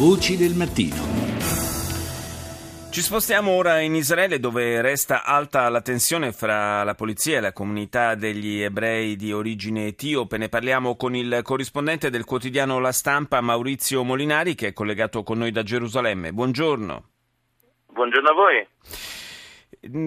Voci del mattino. Ci spostiamo ora in Israele dove resta alta la tensione fra la polizia e la comunità degli ebrei di origine etiope. Ne parliamo con il corrispondente del quotidiano La Stampa Maurizio Molinari che è collegato con noi da Gerusalemme. Buongiorno. Buongiorno a voi.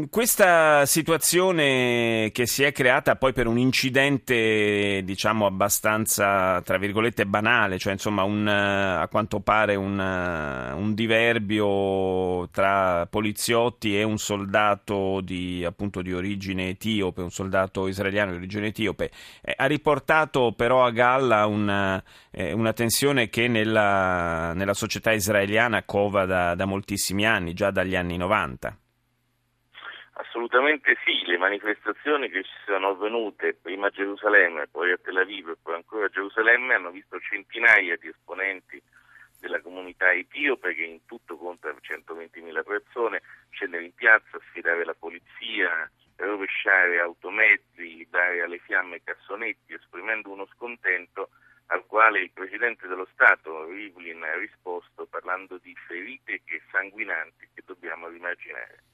Questa situazione che si è creata poi per un incidente, diciamo, abbastanza, tra virgolette, banale, cioè insomma un, a quanto pare un, un diverbio tra poliziotti e un soldato di, appunto, di origine etiope, un soldato israeliano di origine etiope, eh, ha riportato però a galla una, eh, una tensione che nella, nella, società israeliana cova da, da moltissimi anni, già dagli anni 90. Assolutamente sì, le manifestazioni che ci sono avvenute prima a Gerusalemme, poi a Tel Aviv e poi ancora a Gerusalemme hanno visto centinaia di esponenti della comunità etiope che in tutto conta 120.000 persone scendere in piazza, sfidare la polizia, rovesciare automezzi, dare alle fiamme cassonetti, esprimendo uno scontento al quale il Presidente dello Stato, Rivlin, ha risposto parlando di ferite sanguinanti che dobbiamo immaginare.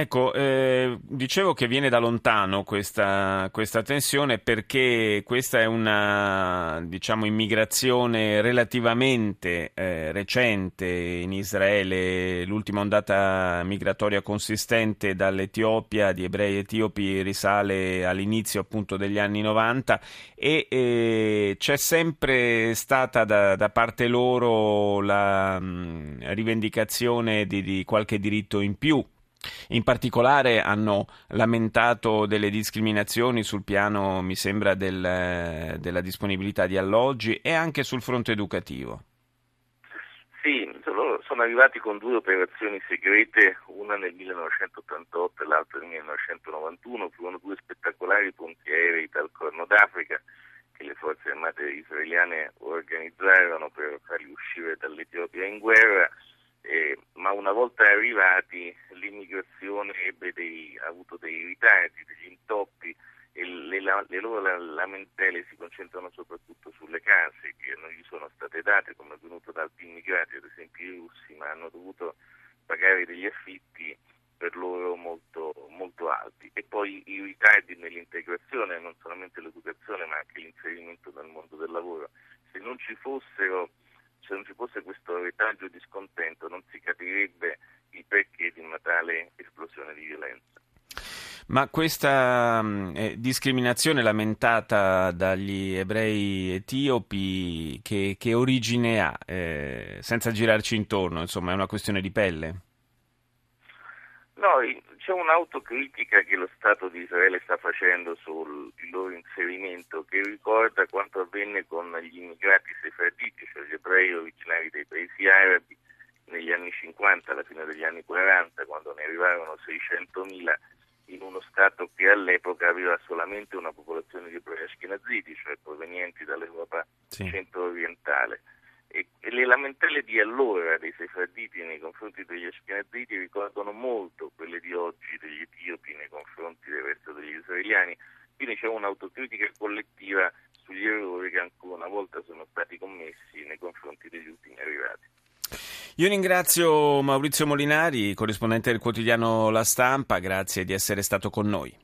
Ecco, eh, dicevo che viene da lontano questa, questa, tensione perché questa è una diciamo, immigrazione relativamente eh, recente in Israele. L'ultima ondata migratoria consistente dall'Etiopia di ebrei etiopi risale all'inizio appunto degli anni 90 e eh, c'è sempre stata da, da parte loro la mh, rivendicazione di, di qualche diritto in più in particolare hanno lamentato delle discriminazioni sul piano, mi sembra, del, della disponibilità di alloggi e anche sul fronte educativo. Sì, sono arrivati con due operazioni segrete, una nel 1988 e l'altra nel 1991, furono due spettacolari ponti aerei dal Corno d'Africa che le forze armate israeliane organizzarono per farli uscire dall'Etiopia in guerra eh, ma una volta arrivati l'immigrazione dei, ha avuto dei ritardi, degli intoppi e le, le loro lamentele si concentrano soprattutto sulle case che non gli sono state date, come è avvenuto da altri immigrati, ad esempio i russi, ma hanno dovuto pagare degli affitti per loro molto, molto alti. E poi i ritardi nell'integrazione, non solamente l'educazione, ma anche l'inserimento nel mondo del lavoro. Se non ci fossero se non ci fosse questo retaggio di scontento non si capirebbe il perché di una tale esplosione di violenza. Ma questa eh, discriminazione lamentata dagli ebrei etiopi che, che origine ha? Eh, senza girarci intorno, insomma, è una questione di pelle? No, c'è un'autocritica che lo Stato di Israele sta facendo sul loro inserimento che ricorda quanto avvenne con gli immigrati sefarditi, cioè gli ebrei originari dei paesi arabi negli anni 50, alla fine degli anni 40, quando ne arrivarono 600.000 in uno Stato che all'epoca aveva solamente una popolazione di ebrei ashkenaziti, cioè provenienti dall'Europa sì. centro-orientale. E, e, le lamentele di allora dei sefarditi nei confronti degli ashkenaziti ricordano molto quelle di oggi degli etiopi nei confronti del resto degli israeliani. Quindi c'è un'autocritica collettiva sugli errori che ancora una volta sono stati commessi nei confronti degli ultimi arrivati. Io ringrazio Maurizio Molinari, corrispondente del quotidiano La Stampa, grazie di essere stato con noi.